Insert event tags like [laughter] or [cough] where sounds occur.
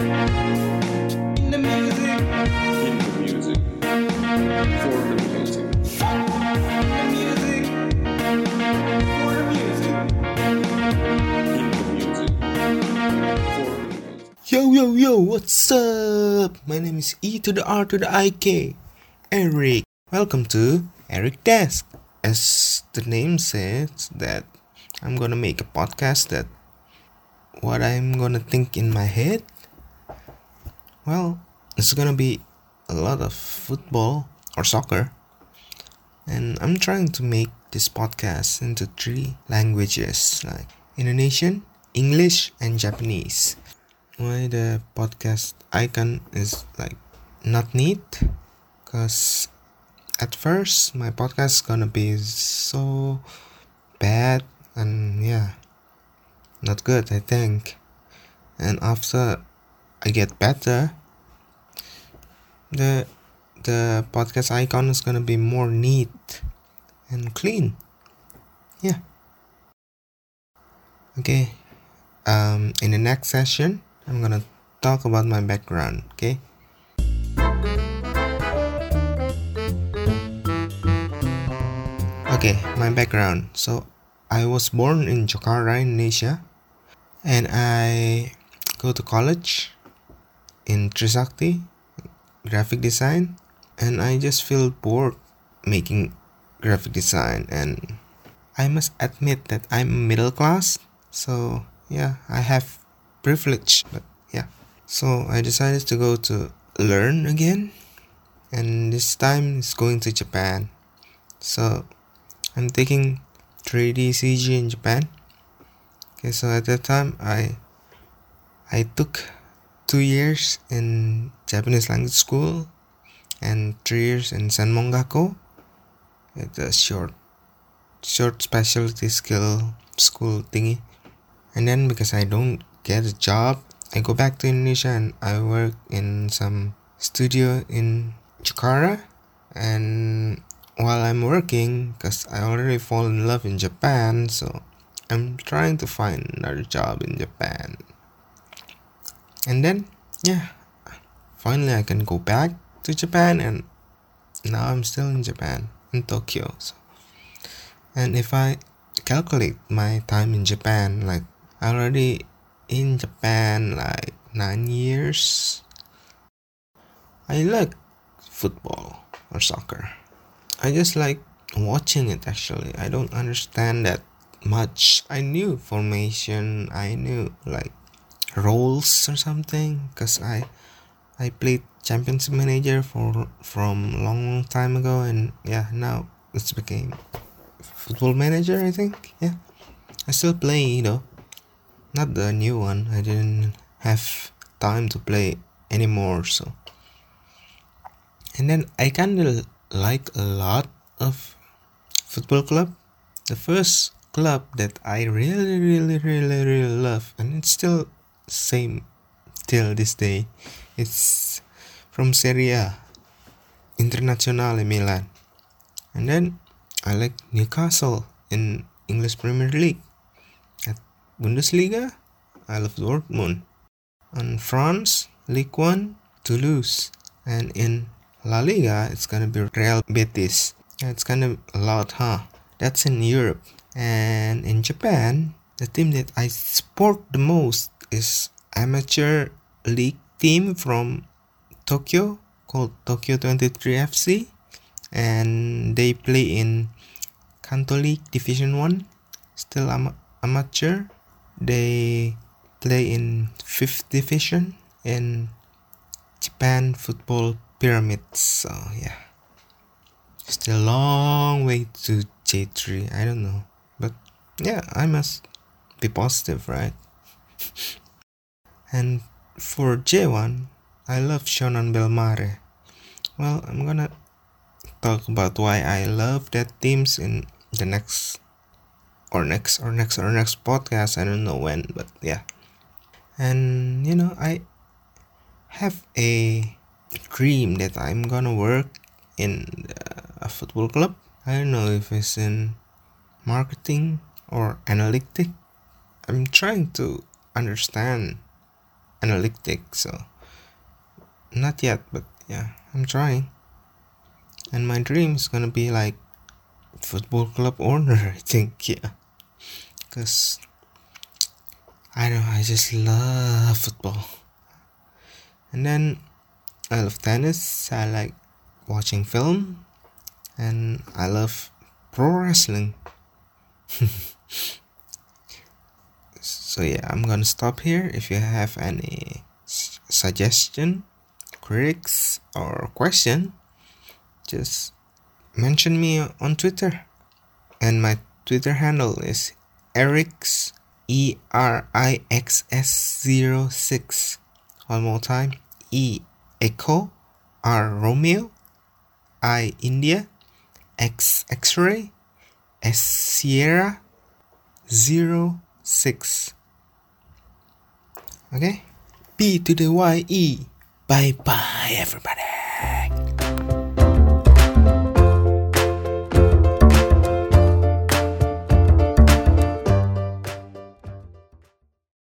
In the music, in the music, for the music, the music, for the music. in the music, for the music. Yo yo yo, what's up? My name is E to the R to the I K, Eric. Welcome to Eric Desk. As the name says, that I'm gonna make a podcast that what I'm gonna think in my head. Well, it's gonna be a lot of football or soccer, and I'm trying to make this podcast into three languages like Indonesian, English, and Japanese. Why the podcast icon is like not neat? Because at first my podcast is gonna be so bad and yeah not good i think. And after i get better the the podcast icon is gonna be more neat and clean. Yeah. Okay. Um in the next session i'm gonna talk about my background okay? Okay my background. So i was born in jakarta indonesia and i go to college in trisakti graphic design and i just feel bored making graphic design and i must admit that i'm middle class so yeah i have privilege but yeah. So i decided to go to learn again and this time it's going to japan. So i'm taking 3d cg in japan. Okay so at that time i i took two years in japanese language school and three years in senmongako it's a short short specialty skill school thingy. And then because i don't get a job i go back to indonesia and i work in some studio in jakarta. And while i'm working because i already fall in love in japan so i'm trying to find another job in japan. And then yeah finally i can go back to japan and now i'm still in japan in tokyo so. And if i calculate my time in japan like i already in japan like nine years. I like football or soccer. I just like watching it actually. I don't understand that much. I knew formation i knew like roles or something because i i played championship manager for from long long time ago and yeah now it's became football manager i think yeah. I still play you know. Not the new one. I didn't have time to play anymore so. And then i kind of like a lot of football club. The first club that i really really really really love and it's still same till this day it's from serie a internazionale milan. And then i like newcastle in english premier league. At bundesliga i love dortmund. In france league one toulouse. And in la liga it's gonna be real betis. It's kind of a lot huh that's in europe. And in japan the team that i support the most is amateur league team from tokyo called tokyo 23 fc and they play in kanto league division 1 still am- amateur. They play in fifth division in japan football pyramids so yeah. Still long way to j3 i don't know. But yeah i must be positive right? [laughs] And for j1 i love shonan bellmare. Well i'm gonna talk about why i love that teams in the next or next or next or next podcast. I don't know when but yeah. And you know i have a dream that i'm gonna work in uh, a football club. I don't know if it's in marketing or analytic. I'm trying to understand analytic, so not yet, but yeah, I'm trying. And my dream is gonna be like football club owner, [laughs] I think, yeah. Cause I don't know, I just love football. And then I love tennis, I like watching film, and I love pro wrestling. [laughs] so yeah, I'm gonna stop here. If you have any suggestion, critics, or question, just mention me on Twitter. And my Twitter handle is Erix E R I X S 06. One more time. E Echo R Romeo I India X X-ray S Sierra 06. Okay? P to the Y E. Bye bye everybody.